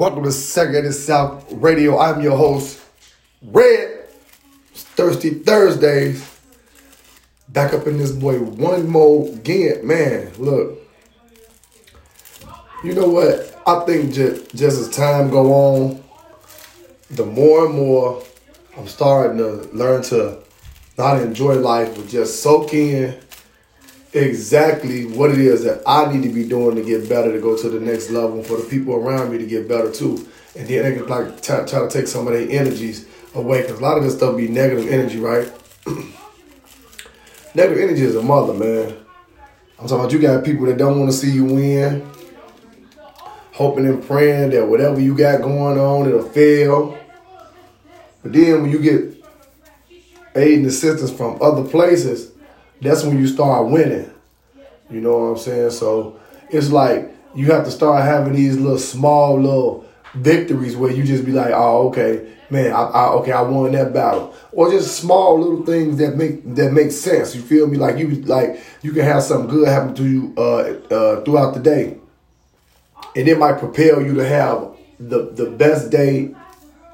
Welcome to Segregated South Radio. I'm your host, Red. It's Thirsty Thursdays. Back up in this boy one more again. Man, look. You know what? I think just, just as time go on, the more and more I'm starting to learn to not enjoy life, but just soak in exactly what it is that I need to be doing to get better, to go to the next level, for the people around me to get better too. And then they can like try, try to take some of their energies away, because a lot of this stuff be negative energy, right? negative energy is a mother, man. I'm talking about you got people that don't want to see you win, hoping and praying that whatever you got going on, it'll fail. But then when you get aid and assistance from other places, that's when you start winning. You know what I'm saying? So it's like you have to start having these little small little victories where you just be like, oh, okay, man, I, I, okay, I won that battle, or just small little things that make that make sense. You feel me? Like you like you can have something good happen to you uh, uh, throughout the day, and it might propel you to have the the best day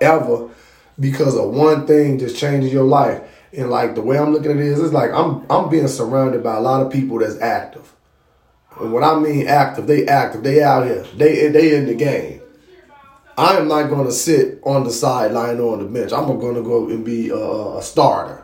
ever because of one thing just changes your life. And like the way I'm looking at it is, it's like I'm I'm being surrounded by a lot of people that's active. And what I mean active, they active, they out here, they they in the game. I am not going to sit on the sideline or on the bench. I'm going to go and be a, a starter.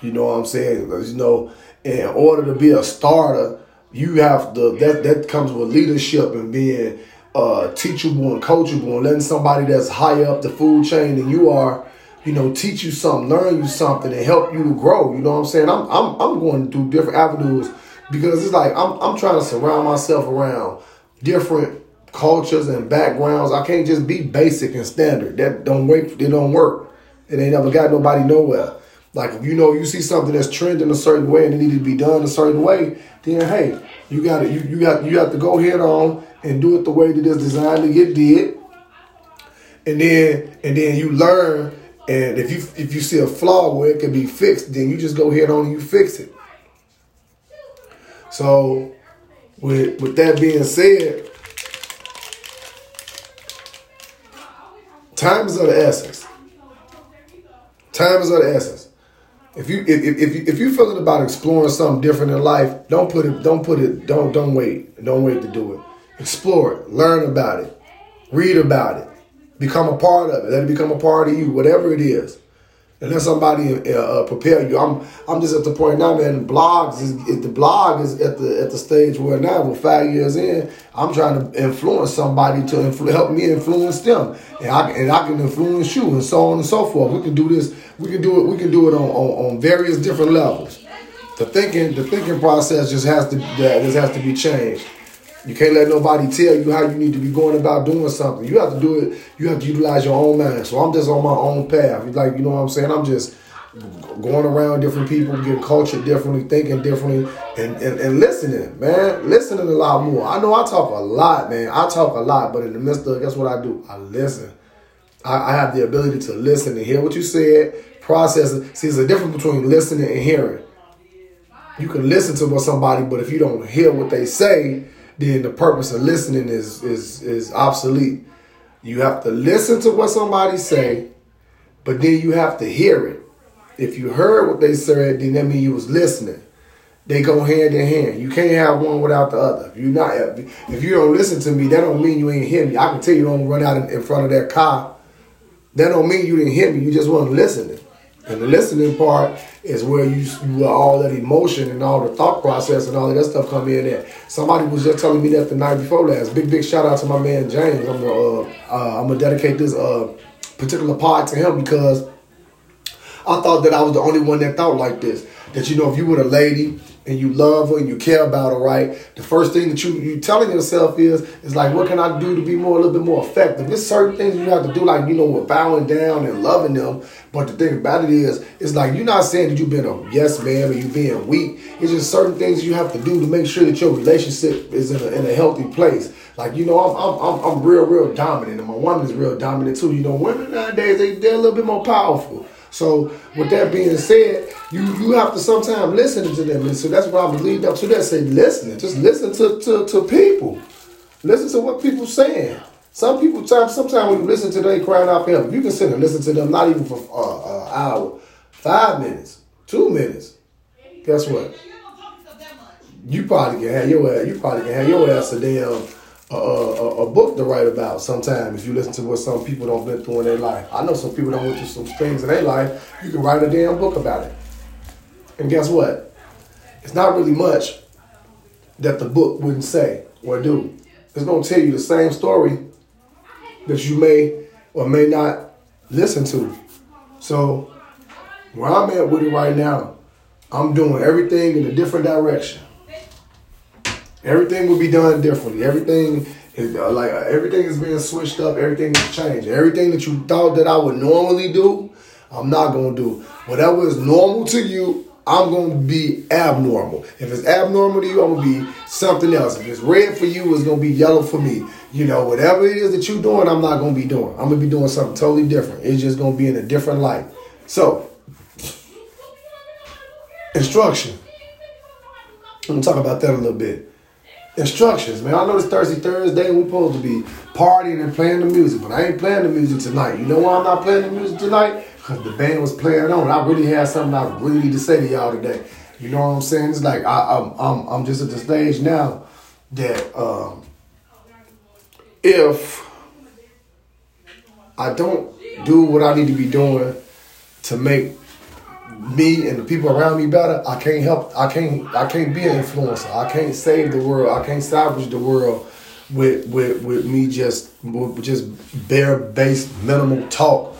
You know what I'm saying? You know, in order to be a starter, you have to that that comes with leadership and being uh, teachable and coachable and letting somebody that's higher up the food chain than you are you know, teach you something, learn you something, and help you to grow. You know what I'm saying? I'm I'm I'm going through different avenues because it's like I'm I'm trying to surround myself around different cultures and backgrounds. I can't just be basic and standard. That don't work. It don't work. It ain't never got nobody nowhere. Like if you know you see something that's trending a certain way and it needs to be done a certain way, then hey, you got to you you got you have to go head on and do it the way that it's designed to get did. And then and then you learn and if you if you see a flaw where it can be fixed, then you just go ahead on and you fix it. So with with that being said, time is of the essence. Time is of the essence. If you if if if, you, if you're feeling about exploring something different in life, don't put it don't put it don't don't wait. Don't wait to do it. Explore it, learn about it, read about it Become a part of it. Let it become a part of you, whatever it is. And let somebody uh, uh, prepare you. I'm I'm just at the point now, man. Blogs is the blog is at the at the stage where now, we're five years in, I'm trying to influence somebody to influ- help me influence them, and I and I can influence you, and so on and so forth. We can do this. We can do it. We can do it on on, on various different levels. The thinking the thinking process just has to that just has to be changed. You can't let nobody tell you how you need to be going about doing something. You have to do it. You have to utilize your own mind. So I'm just on my own path. Like you know what I'm saying. I'm just going around different people, getting cultured differently, thinking differently, and, and, and listening, man. Listening a lot more. I know I talk a lot, man. I talk a lot, but in the midst of guess what I do? I listen. I, I have the ability to listen and hear what you said, process it. See, there's a difference between listening and hearing. You can listen to what somebody, but if you don't hear what they say, then the purpose of listening is is is obsolete. You have to listen to what somebody say, but then you have to hear it. If you heard what they said, then that means you was listening. They go hand in hand. You can't have one without the other. If you not if you don't listen to me, that don't mean you ain't hear me. I can tell you don't run out in front of that car. That don't mean you didn't hear me. You just wasn't listening. And the listening part is where you, you all that emotion and all the thought process and all that stuff come in there. Somebody was just telling me that the night before last. Big big shout out to my man James. I'm gonna uh, uh, I'm gonna dedicate this uh, particular part to him because I thought that I was the only one that thought like this. That you know, if you were a lady and you love her and you care about her, right? The first thing that you you telling yourself is is like, what can I do to be more a little bit more effective? There's certain things you have to do, like you know, with bowing down and loving them. But the thing about it is, it's like you're not saying that you've been a yes man or you being weak. It's just certain things you have to do to make sure that your relationship is in a, in a healthy place. Like you know, I'm, I'm I'm I'm real real dominant, and my woman is real dominant too. You know, women nowadays they they're a little bit more powerful. So with that being said, you you have to sometimes listen to them. And so that's why I believe up to that. Say listening. Just listen to, to, to people. Listen to what people saying. Some people, sometimes when you listen to them crying out for help, you can sit and listen to them not even for uh, an hour, five minutes, two minutes. Guess what? You probably can have your ass. You probably can have your ass a damn a, a, a, book to write about sometime if you listen to what some people don't been through in their life. I know some people don't went through some things in their life. You can write a damn book about it. And guess what? It's not really much that the book wouldn't say or do. It's gonna tell you the same story that you may or may not listen to. So where I'm at with it right now, I'm doing everything in a different direction. Everything will be done differently. Everything is uh, like uh, everything is being switched up. Everything is changed. Everything that you thought that I would normally do, I'm not gonna do. Whatever is normal to you, I'm gonna be abnormal. If it's abnormal to you, I'm gonna be something else. If it's red for you, it's gonna be yellow for me. You know, whatever it is that you're doing, I'm not gonna be doing. I'm gonna be doing something totally different. It's just gonna be in a different light. So, instruction. I'm gonna talk about that a little bit instructions, man. I know it's Thursday, Thursday, and we're supposed to be partying and playing the music, but I ain't playing the music tonight. You know why I'm not playing the music tonight? Because the band was playing on. I really had something I really need to say to y'all today. You know what I'm saying? It's like I, am I'm, I'm, I'm just at the stage now that um, if I don't do what I need to be doing to make me and the people around me better, I can't help. I can't. I can't be an influencer. I can't save the world. I can't salvage the world with with with me just with just bare based minimal talk.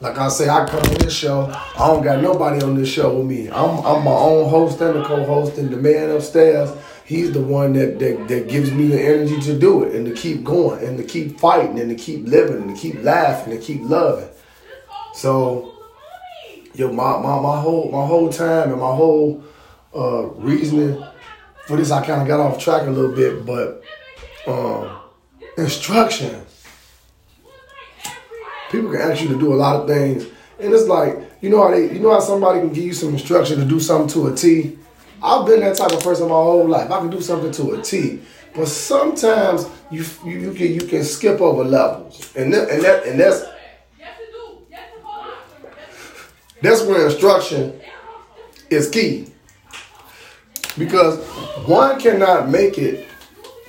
Like I say, I come on this show. I don't got nobody on this show with me. I'm I'm my own host and the co-host, and the man upstairs. He's the one that, that that gives me the energy to do it and to keep going and to keep fighting and to keep living and to keep laughing and to keep loving. So yo, my, my, my whole my whole time and my whole uh, reasoning for this, I kind of got off track a little bit, but um, instruction. People can ask you to do a lot of things, and it's like you know how they, you know how somebody can give you some instruction to do something to a T. I've been that type of person my whole life. I can do something to a T, but sometimes you you, you can you can skip over levels, and and that and that's that's where instruction is key. Because one cannot make it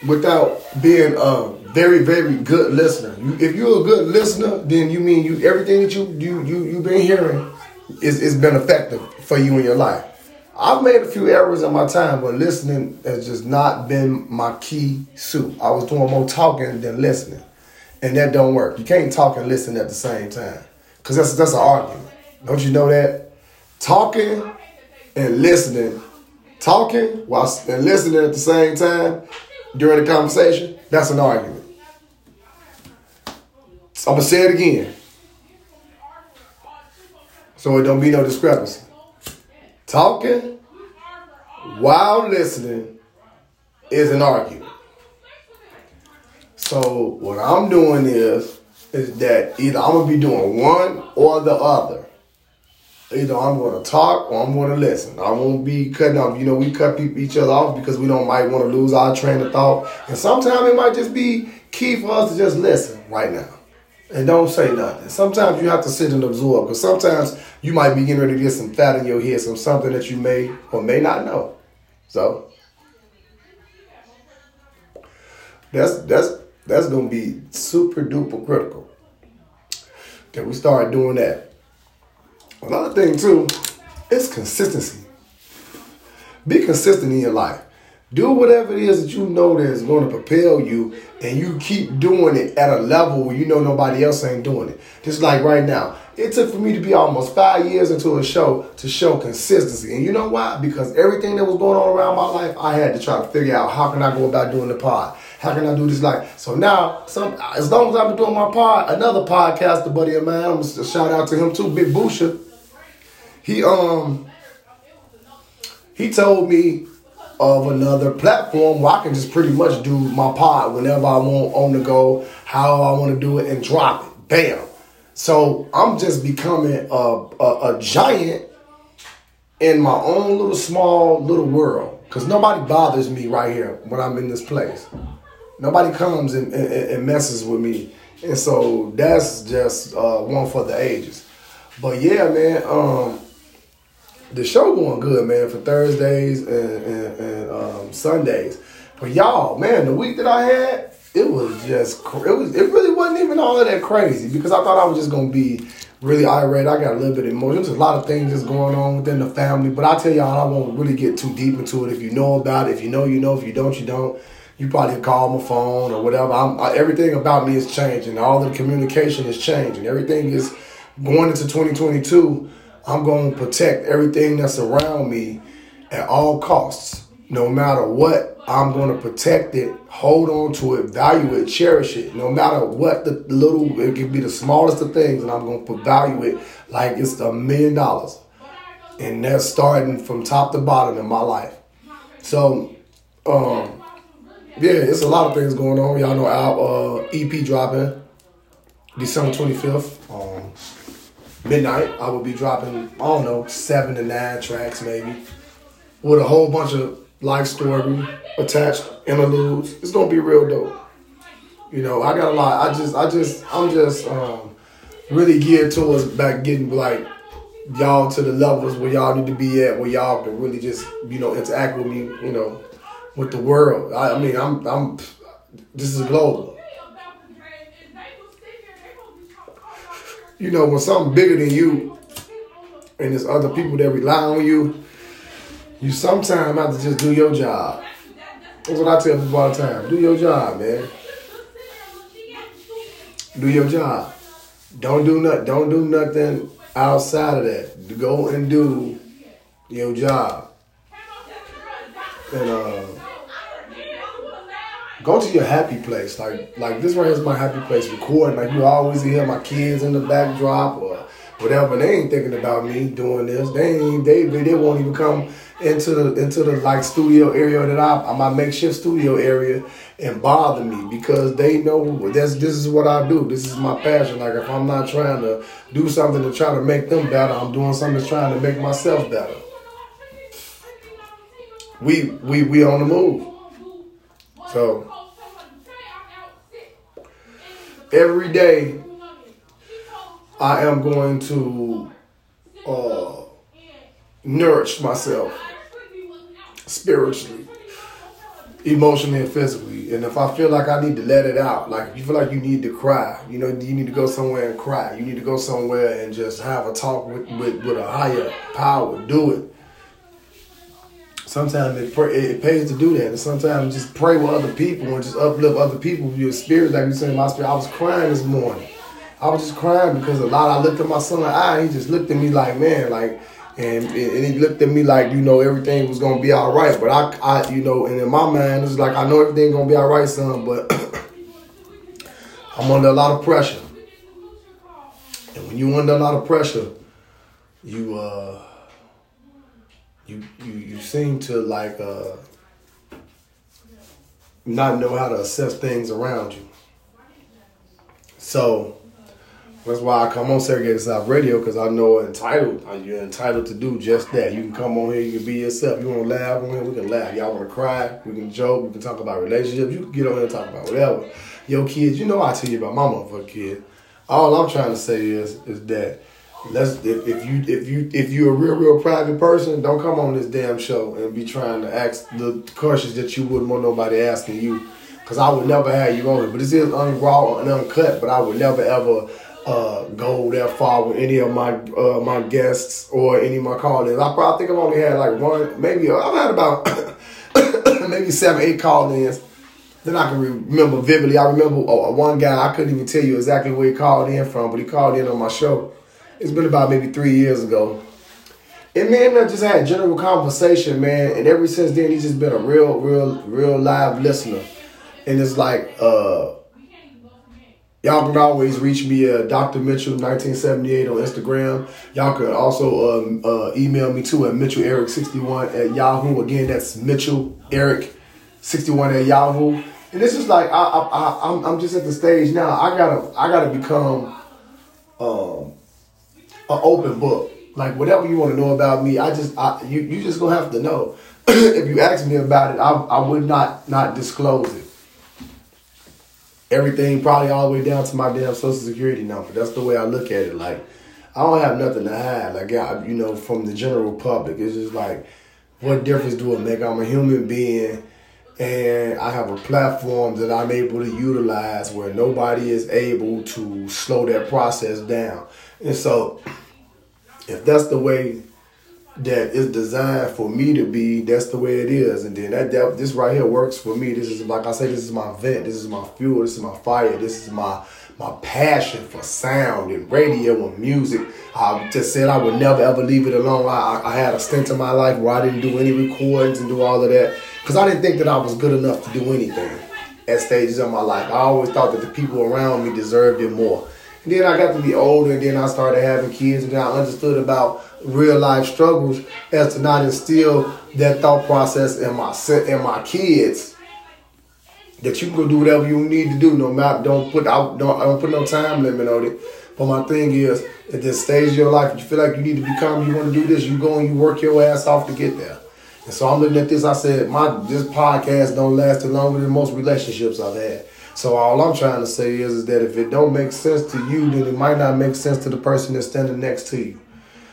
without being a very, very good listener. If you're a good listener, then you mean you everything that you you you you've been hearing is is been effective for you in your life. I've made a few errors in my time, but listening has just not been my key suit. I was doing more talking than listening, and that don't work. You can't talk and listen at the same time, cause that's that's an argument. Don't you know that? Talking and listening, talking while and listening at the same time during the conversation, that's an argument. I'm gonna say it again. So it don't be no discrepancy. Talking while listening is an argument. So what I'm doing is is that either I'm gonna be doing one or the other either I'm going to talk or I'm going to listen. I won't be cutting off. You know, we cut each other off because we don't might want to lose our train of thought. And sometimes it might just be key for us to just listen right now and don't say nothing. Sometimes you have to sit and absorb because sometimes you might be getting ready to get some fat in your head, some something that you may or may not know. So that's that's that's gonna be super duper critical that we start doing that. Another thing too, is consistency. Be consistent in your life. Do whatever it is that you know that is going to propel you, and you keep doing it at a level where you know nobody else ain't doing it. Just like right now, it took for me to be almost five years into a show to show consistency. And you know why? Because everything that was going on around my life, I had to try to figure out how can I go about doing the pod. How can I do this like so now? Some as long as I've been doing my pod, another podcaster buddy of mine, shout out to him too, Big Busha he um he told me of another platform where I can just pretty much do my pod whenever I want on the go, how I want to do it, and drop it. Bam. So I'm just becoming a, a, a giant in my own little small little world because nobody bothers me right here when I'm in this place. Nobody comes and, and, and messes with me. And so that's just uh, one for the ages. But yeah, man, um, the show going good, man, for Thursdays and, and, and um, Sundays. But y'all, man, the week that I had, it was just it was it really wasn't even all of that crazy because I thought I was just gonna be really irate. I got a little bit emotional. There's a lot of things just going on within the family, but I tell y'all, I won't really get too deep into it. If you know about it, if you know, you know. If you don't, you don't. You probably call my phone or whatever. I, everything about me is changing. All the communication is changing. Everything is going into 2022. I'm going to protect everything that's around me at all costs. No matter what, I'm going to protect it, hold on to it, value it, cherish it. No matter what the little, it can be the smallest of things, and I'm going to value it like it's a million dollars. And that's starting from top to bottom in my life. So, um, yeah, it's a lot of things going on. Y'all know our uh, EP dropping December 25th. Um, midnight, I will be dropping, I don't know, seven to nine tracks maybe, with a whole bunch of life story attached, interludes. It's gonna be real dope. You know, I got a lot. I just, I just, I'm just um, really geared towards back getting like y'all to the levels where y'all need to be at, where y'all can really just, you know, interact with me, you know, with the world. I, I mean, I'm, I'm, this is global. You know, when something bigger than you and there's other people that rely on you, you sometimes have to just do your job. That's what I tell people all the time. Do your job, man. Do your job. Don't do nothing. Don't do nothing outside of that. Go and do your job. And uh go to your happy place. Like like this right here is my happy place. Recording like you always hear my kids in the backdrop or whatever. They ain't thinking about me doing this. They ain't they they won't even come into the into the like studio area that I my makeshift studio area and bother me because they know that's this is what I do. This is my passion. Like if I'm not trying to do something to try to make them better, I'm doing something that's trying to make myself better. We we we on the move. So every day I am going to uh, nourish myself spiritually, emotionally, and physically. And if I feel like I need to let it out, like if you feel like you need to cry, you know, you need to go somewhere and cry. You need to go somewhere and just have a talk with, with, with a higher power. Do it. Sometimes it, it pays to do that. And sometimes just pray with other people and just uplift other people with your spirit. Like you said, my spirit. I was crying this morning. I was just crying because a lot. I looked at my son in the eye. He just looked at me like, man, like, and and he looked at me like, you know, everything was gonna be all right. But I, I, you know, and in my mind, it's like I know everything gonna be all right, son. But I'm under a lot of pressure. And when you're under a lot of pressure, you uh you you you seem to like uh not know how to assess things around you. So that's why I come on Segregated South Radio because I know entitled uh, you're entitled to do just that. You can come on here, you can be yourself. You want to laugh on here, we can laugh. Y'all want to cry, we can joke, we can talk about relationships. You can get on here and talk about whatever. Your kids, you know I tell you about my motherfucking kid. All I'm trying to say is is that let's if, if you if you if you're a real real private person, don't come on this damn show and be trying to ask the questions that you wouldn't want nobody asking you. Cause I would never have you on it, but this is unraw and uncut. But I would never ever uh, go that far with any of my uh, my guests or any of my call-ins. I probably think I've only had like one, maybe I've had about maybe seven, eight call-ins that I can remember vividly. I remember uh, one guy I couldn't even tell you exactly where he called in from, but he called in on my show it's been about maybe three years ago. And man, I just had general conversation, man. And ever since then, he's just been a real, real, real live listener. And it's like, uh, y'all can always reach me at Dr. Mitchell 1978 on Instagram. Y'all can also um, uh, email me too at Mitchell Eric 61 at Yahoo. Again, that's Mitchell Eric 61 at Yahoo. And this is like I, I, I I'm, I'm just at the stage now. I gotta I gotta become um an open book. Like whatever you want to know about me, I just I, you you just gonna have to know. if you ask me about it, I I would not not disclose it. everything probably all the way down to my damn social security number. That's the way I look at it. Like I don't have nothing to hide. Like I, you know, from the general public, it's just like, what difference do it make? I'm a human being, and I have a platform that I'm able to utilize where nobody is able to slow that process down. And so, if that's the way that is designed for me to be, that's the way it is. And then that, that this right here works for me. This is like I say, this is my vent, this is my fuel, this is my fire, this is my my passion for sound and radio and music. I just said I would never ever leave it alone. I, I had a stint in my life where I didn't do any recordings and do all of that because I didn't think that I was good enough to do anything at stages of my life. I always thought that the people around me deserved it more. And then I got to be older, and then I started having kids, and then I understood about real life struggles as to not instill that thought process in my in my kids that you can go do whatever you need to do. No matter, don't put out, don't, don't put no time limit on it. But my thing is, at this stage of your life, you feel like you need to become, you want to do this, you go and you work your ass off to get there. And so I'm looking at this. I said, my this podcast don't last longer than most relationships I've had. So all I'm trying to say is, is that if it don't make sense to you, then it might not make sense to the person that's standing next to you.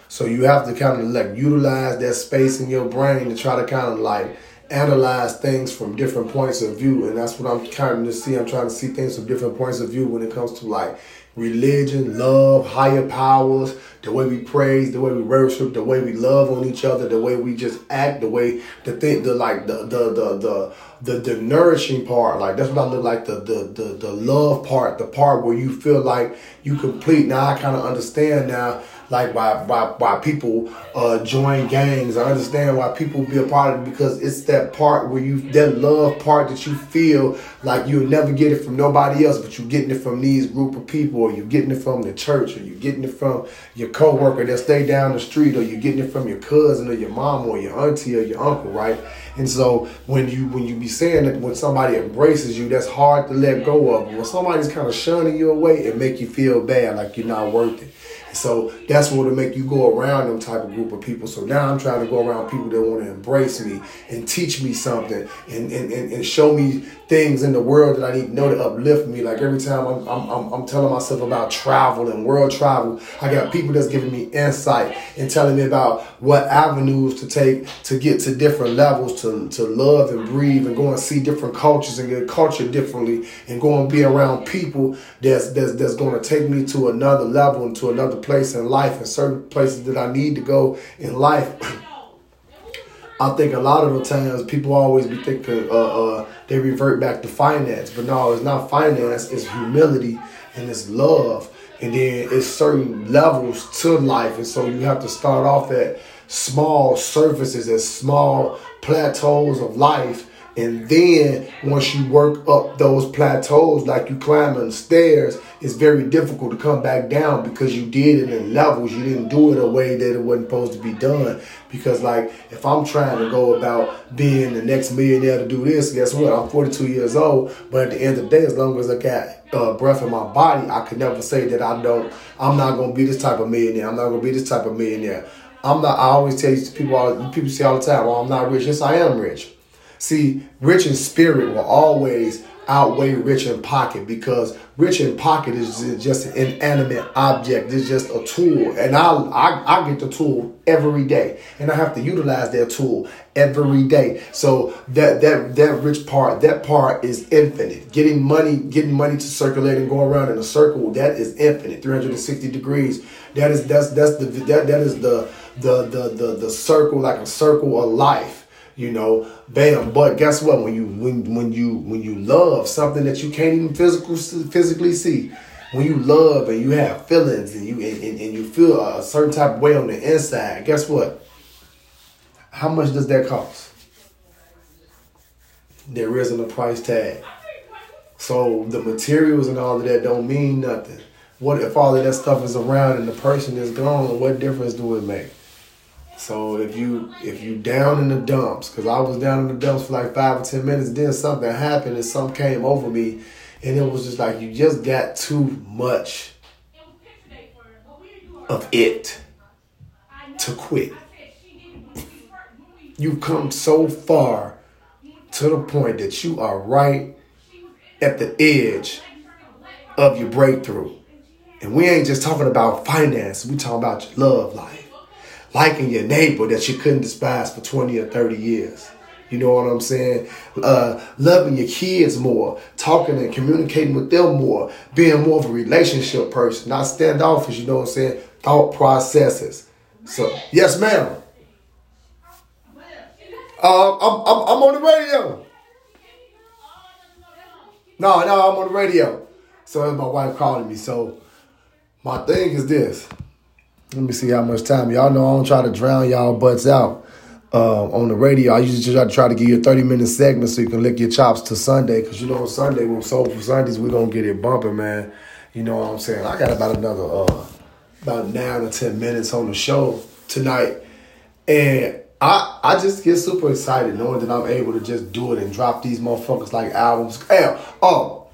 So you have to kind of like utilize that space in your brain to try to kind of like analyze things from different points of view. And that's what I'm trying to see. I'm trying to see things from different points of view when it comes to like religion, love, higher powers, the way we praise, the way we worship, the way we love on each other, the way we just act, the way the thing, the like the the the the the, the nourishing part, like that's what I look like the, the the the love part, the part where you feel like you complete. Now I kind of understand now like why why why people uh, join gangs. I understand why people be a part of it because it's that part where you that love part that you feel like you'll never get it from nobody else, but you're getting it from these group of people, or you're getting it from the church, or you're getting it from your coworker that stay down the street, or you're getting it from your cousin or your mom or your auntie or your uncle, right? And so when you when you be saying that when somebody embraces you, that's hard to let go of. When somebody's kind of shunning you away, it make you feel bad, like you're not worth it. So that's what will make you go around them type of group of people. So now I'm trying to go around people that want to embrace me and teach me something and, and, and, and show me things in the world that I need to know to uplift me. Like every time I'm, I'm, I'm, telling myself about travel and world travel, I got people that's giving me insight and telling me about what avenues to take to get to different levels, to, to love and breathe and go and see different cultures and get culture differently and go and be around people that's, that's, that's going to take me to another level and to another place in life and certain places that I need to go in life. I think a lot of the times people always be thinking uh, uh, they revert back to finance, but no, it's not finance. It's humility and it's love, and then it's certain levels to life, and so you have to start off at small surfaces, at small plateaus of life, and then once you work up those plateaus, like you climbing stairs, it's very difficult to come back down because you did it in levels. You didn't do it a way that it wasn't supposed to be done. Because like if I'm trying to go about being the next millionaire to do this, guess what? I'm 42 years old, but at the end of the day, as long as I got uh, breath in my body, I could never say that I don't. I'm not gonna be this type of millionaire. I'm not gonna be this type of millionaire. I'm not. I always tell people. People say all the time, "Well, I'm not rich." Yes, I am rich. See, rich in spirit will always outweigh rich in pocket because rich in pocket is just an inanimate object. It's just a tool. And I, I, I get the tool every day and I have to utilize that tool every day. So that, that, that rich part, that part is infinite. Getting money, getting money to circulate and go around in a circle, that is infinite. 360 degrees. That is, that's, that's the, that, that is the, the, the, the, the circle, like a circle of life you know, bam. But guess what? When you when when you when you love something that you can't even physical physically see, when you love and you have feelings and you and, and, and you feel a certain type of way on the inside, guess what? How much does that cost? There isn't a price tag. So the materials and all of that don't mean nothing. What if all of that stuff is around and the person is gone? What difference do it make? So if you if you down in the dumps, because I was down in the dumps for like five or ten minutes, then something happened and something came over me, and it was just like you just got too much of it to quit. You've come so far to the point that you are right at the edge of your breakthrough. And we ain't just talking about finance, we talking about your love life. Liking your neighbor that you couldn't despise for 20 or 30 years. You know what I'm saying? Uh, loving your kids more, talking and communicating with them more, being more of a relationship person, not standoffish, you know what I'm saying? Thought processes. So, yes, ma'am. Uh, I'm, I'm, I'm on the radio. No, no, I'm on the radio. So my wife calling me. So my thing is this. Let me see how much time. Y'all know I don't try to drown y'all butts out uh, on the radio. I usually try to try to give you a 30 minute segment so you can lick your chops to Sunday. Cause you know on Sunday, we're for Sundays, we're gonna get it bumping, man. You know what I'm saying? I got about another uh, about nine or ten minutes on the show tonight. And I I just get super excited knowing that I'm able to just do it and drop these motherfuckers like albums. Hell, oh,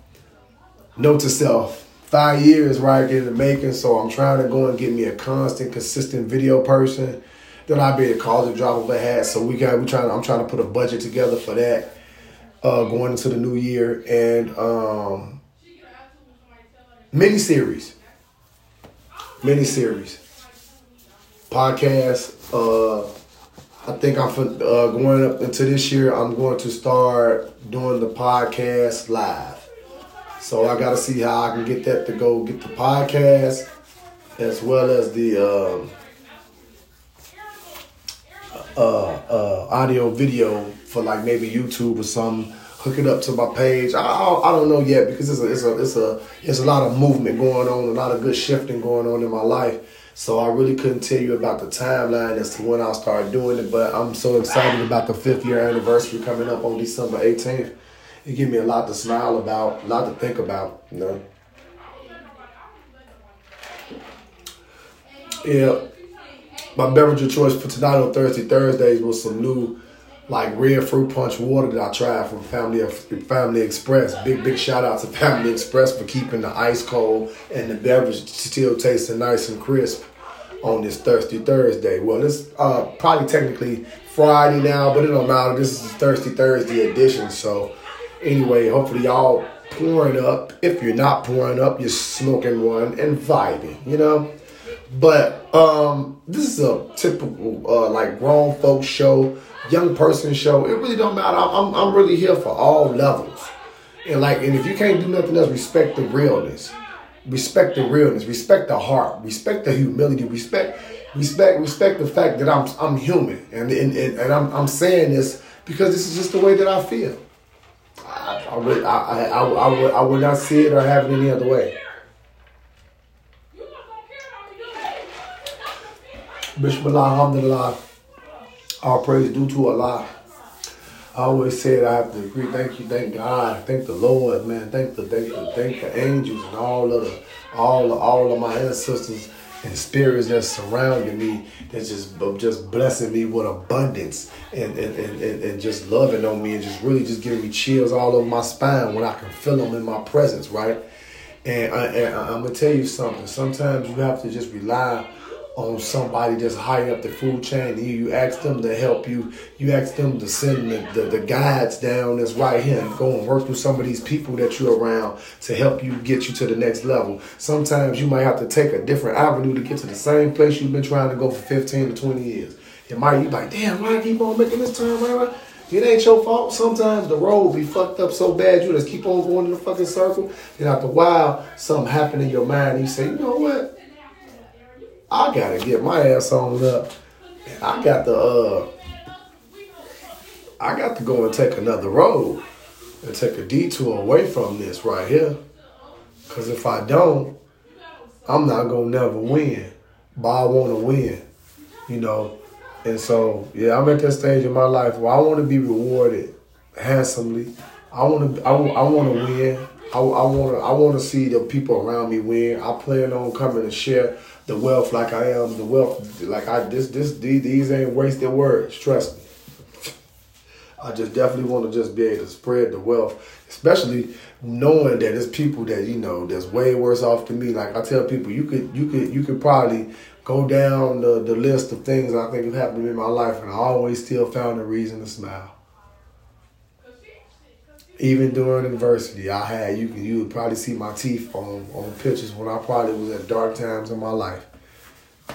note to self. Five years right in the making, so I'm trying to go and get me a constant, consistent video person that I be call the drop of a hat. So we got we trying. I'm trying to put a budget together for that uh, going into the new year and um, mini series, mini series, podcast. Uh, I think I'm uh, going up into this year. I'm going to start doing the podcast live. So I got to see how I can get that to go. Get the podcast as well as the um, uh, uh, audio video for like maybe YouTube or something. Hook it up to my page. I, I, I don't know yet because it's a it's a it's a it's a lot of movement going on, a lot of good shifting going on in my life. So I really couldn't tell you about the timeline as to when I'll start doing it, but I'm so excited about the fifth year anniversary coming up on December 18th. It gives me a lot to smile about, a lot to think about, you know. Yeah. My beverage of choice for tonight on Thursday Thursdays was some new like red fruit punch water that I tried from Family Family Express. Big big shout out to Family Express for keeping the ice cold and the beverage still tasting nice and crisp on this Thirsty Thursday. Well, it's uh, probably technically Friday now, but it don't matter. This is Thirsty Thursday edition. So anyway, hopefully y'all pouring up. If you're not pouring up, you're smoking one and vibing. You know. But um, this is a typical uh, like grown folks show, young person show. It really don't matter. I'm I'm really here for all levels. And like, and if you can't do nothing else, respect the realness respect the realness, respect the heart, respect the humility, respect, respect, respect the fact that I'm I'm human, and and, and, and I'm I'm saying this because this is just the way that I feel. I, I would I, I, I, would I would not see it or have it any other way. Bismillah, alhamdulillah, all praise due to Allah. I always said I have to agree. Thank you, thank God, thank the Lord, man. Thank the thank the thank the angels and all of the all all of my ancestors and spirits that surrounding me that's just just blessing me with abundance and and, and, and, just loving on me and just really just giving me chills all over my spine when I can feel them in my presence, right? And, I, I'm gonna tell you something. Sometimes you have to just rely on somebody just high up the food chain. You, you ask them to help you. You ask them to send the, the, the guides down that's right here and go and work with some of these people that you're around to help you get you to the next level. Sometimes you might have to take a different avenue to get to the same place you've been trying to go for 15 to 20 years. It might be like, damn, why I keep on making this turn right? It ain't your fault. Sometimes the road be fucked up so bad you just keep on going in the fucking circle. And after a while, something happen in your mind and you say, you know what? I gotta get my ass on up. I got to uh I got to go and take another road and take a detour away from this right here. Cause if I don't, I'm not gonna never win. But I wanna win. You know. And so yeah, I'm at that stage in my life where I wanna be rewarded handsomely. I wanna I, I wanna win. I, wanna I wanna see the people around me win. I plan on coming to share the wealth like I am, the wealth like I this this these, these ain't wasted words. Trust me. I just definitely want to just be able to spread the wealth, especially knowing that there's people that you know that's way worse off than me. Like I tell people, you could you could you could probably go down the, the list of things I think have happened in my life, and I always still found a reason to smile. Even during adversity, I had you you would probably see my teeth on on pictures when I probably was at dark times in my life.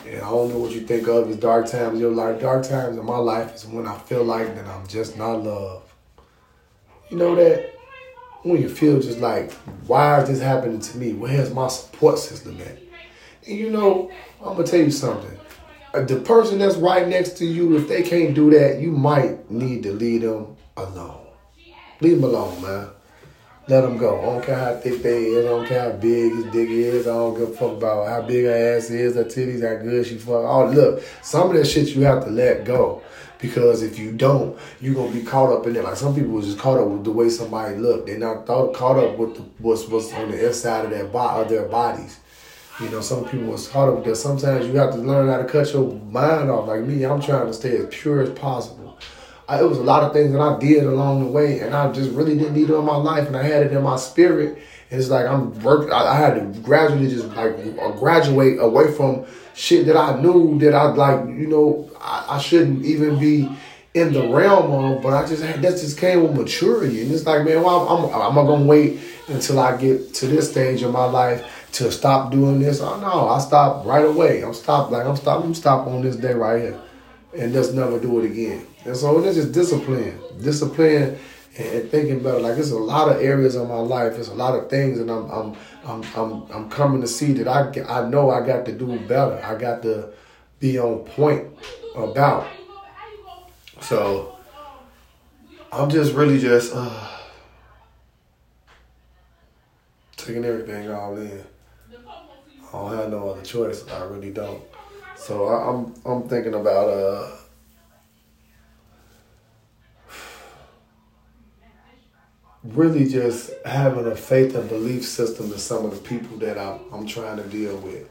And I don't know what you think of as dark times in your life. Dark times in my life is when I feel like that I'm just not loved. You know that? When you feel just like, why is this happening to me? Where's my support system at? And you know, I'm gonna tell you something. Uh, the person that's right next to you, if they can't do that, you might need to leave them alone. Leave them alone, man. Let them go. I don't care how thick they is. I don't care how big his dick is. I don't give a fuck about how big her ass is, her titties, how good she fuck. Oh, look, some of that shit you have to let go. Because if you don't, you're gonna be caught up in it. Like some people was just caught up with the way somebody looked. They're not thought, caught up with the, what's what's on the inside of their body of their bodies. You know, some people was caught up with that. Sometimes you have to learn how to cut your mind off. Like me, I'm trying to stay as pure as possible. I, it was a lot of things that I did along the way, and I just really didn't need it in my life, and I had it in my spirit. And it's like I'm work. I, I had to gradually just like uh, graduate away from shit that I knew that I like. You know, I, I shouldn't even be in the realm of, but I just that just came with maturity, and it's like, man, well, I'm, I'm, gonna wait until I get to this stage of my life to stop doing this. Oh no, I stop right away. I'm stop like I'm stop. I'm stop on this day right here, and just never do it again. And so it's just discipline, discipline, and, thinking better. Like it's a lot of areas of my life. It's a lot of things, and I'm I'm I'm I'm, I'm coming to see that I I know I got to do better. I got to be on point about. So I'm just really just uh, taking everything all in. I don't have no other choice. I really don't. So I, am I'm, I'm thinking about uh really just having a faith and belief system to some of the people that I'm, I'm trying to deal with.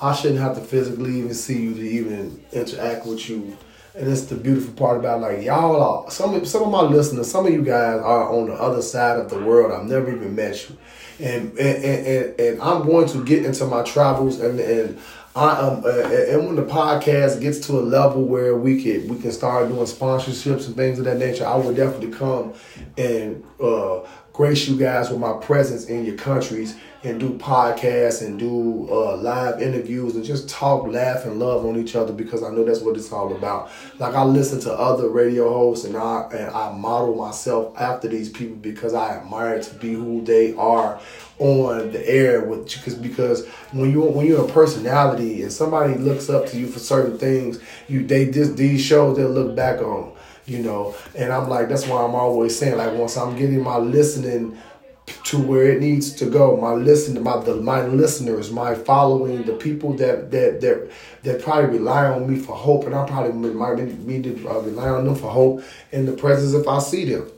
I shouldn't have to physically even see you to even interact with you. And it's the beautiful part about like y'all are some some of my listeners, some of you guys are on the other side of the world. I've never even met you and and, and, and I'm going to get into my travels and and I um uh, and when the podcast gets to a level where we can we can start doing sponsorships and things of that nature, I will definitely come and uh, grace you guys with my presence in your countries and do podcasts and do uh, live interviews and just talk, laugh, and love on each other because I know that's what it's all about. Like I listen to other radio hosts and I and I model myself after these people because I admire to be who they are on the air with because because when you when you're a personality and somebody looks up to you for certain things, you they just these shows they look back on you know. And I'm like, that's why I'm always saying, like, once I'm getting my listening to where it needs to go. My listen, my the my listeners, my following, the people that that that that probably rely on me for hope, and I probably might need to uh, rely on them for hope in the presence if I see them.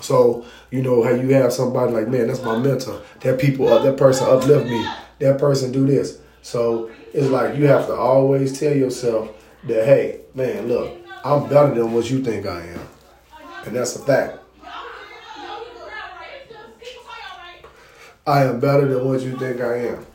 So you know how you have somebody like, man, that's my mentor. That people, uh, that person uplift me. That person do this. So it's like you have to always tell yourself that, hey, man, look, I'm better than what you think I am, and that's a fact. I am better than what you think I am.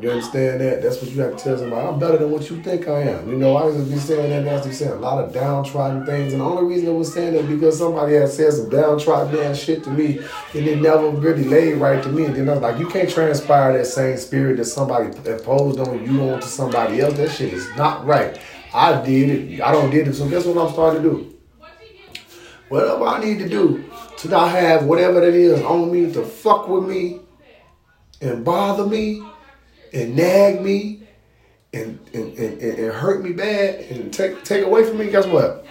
You understand that? That's what you have to tell somebody. I'm better than what you think I am. You know, I was be saying that nasty saying a lot of downtrodden things. And the only reason I was saying that because somebody had said some downtrodden ass shit to me and it never really laid right to me. And then I was like, you can't transpire that same spirit that somebody imposed on you onto somebody else. That shit is not right. I did it. I don't did it. So guess what I'm starting to do? Whatever I need to do to not have whatever that is on me to fuck with me and bother me and nag me and, and, and, and hurt me bad and take take away from me, guess what?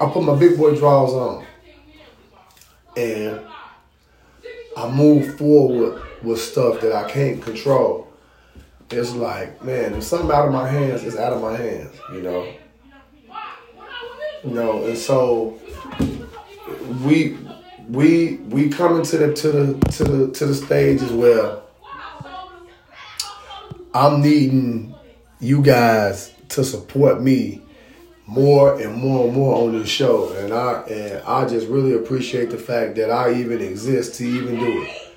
I put my big boy drawers on and I move forward with stuff that I can't control. It's like, man, if something out of my hands, it's out of my hands, you know. You know, and so we we we coming to the to the to the to the stage as well. I'm needing you guys to support me more and more and more on this show, and I and I just really appreciate the fact that I even exist to even do it.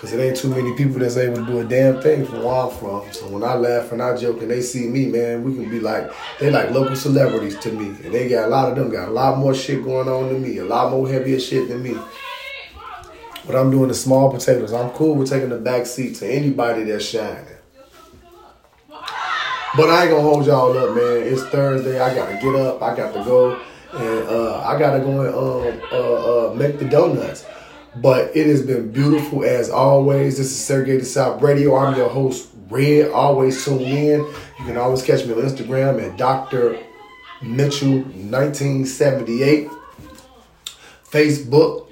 Cause it ain't too many people that's able to do a damn thing from where I'm from. So when I laugh and I joke and they see me, man, we can be like they like local celebrities to me. And they got a lot of them got a lot more shit going on than me, a lot more heavier shit than me. But I'm doing the small potatoes. I'm cool with taking the back seat to anybody that's shining. But I ain't gonna hold y'all up, man. It's Thursday. I gotta get up. I got to go, and uh, I gotta go and um, uh, uh, make the donuts. But it has been beautiful as always. This is Sergey the South Radio. I'm your host, Red. Always tune in. You can always catch me on Instagram at Dr. Mitchell 1978. Facebook.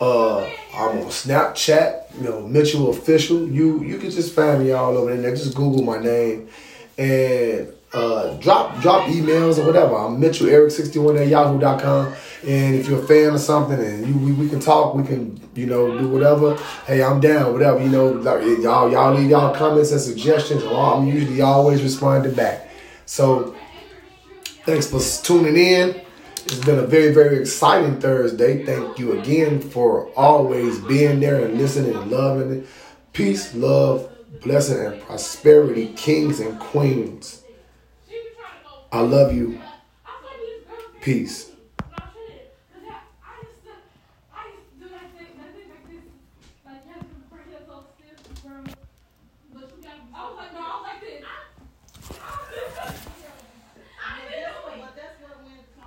Uh, I'm on Snapchat. You know, Mitchell Official. You you can just find me all over there. Just Google my name and uh, drop drop emails or whatever. I'm Mitchell Eric 61 at yahoo.com. And if you're a fan of something and you we, we can talk, we can, you know, do whatever. Hey, I'm down, whatever. You know, like, y'all y'all leave y'all comments and suggestions. I'm usually always responding back. So thanks for tuning in. It's been a very, very exciting Thursday. Thank you again for always being there and listening and loving it. Peace, love, blessing, and prosperity, kings and queens. I love you. Peace.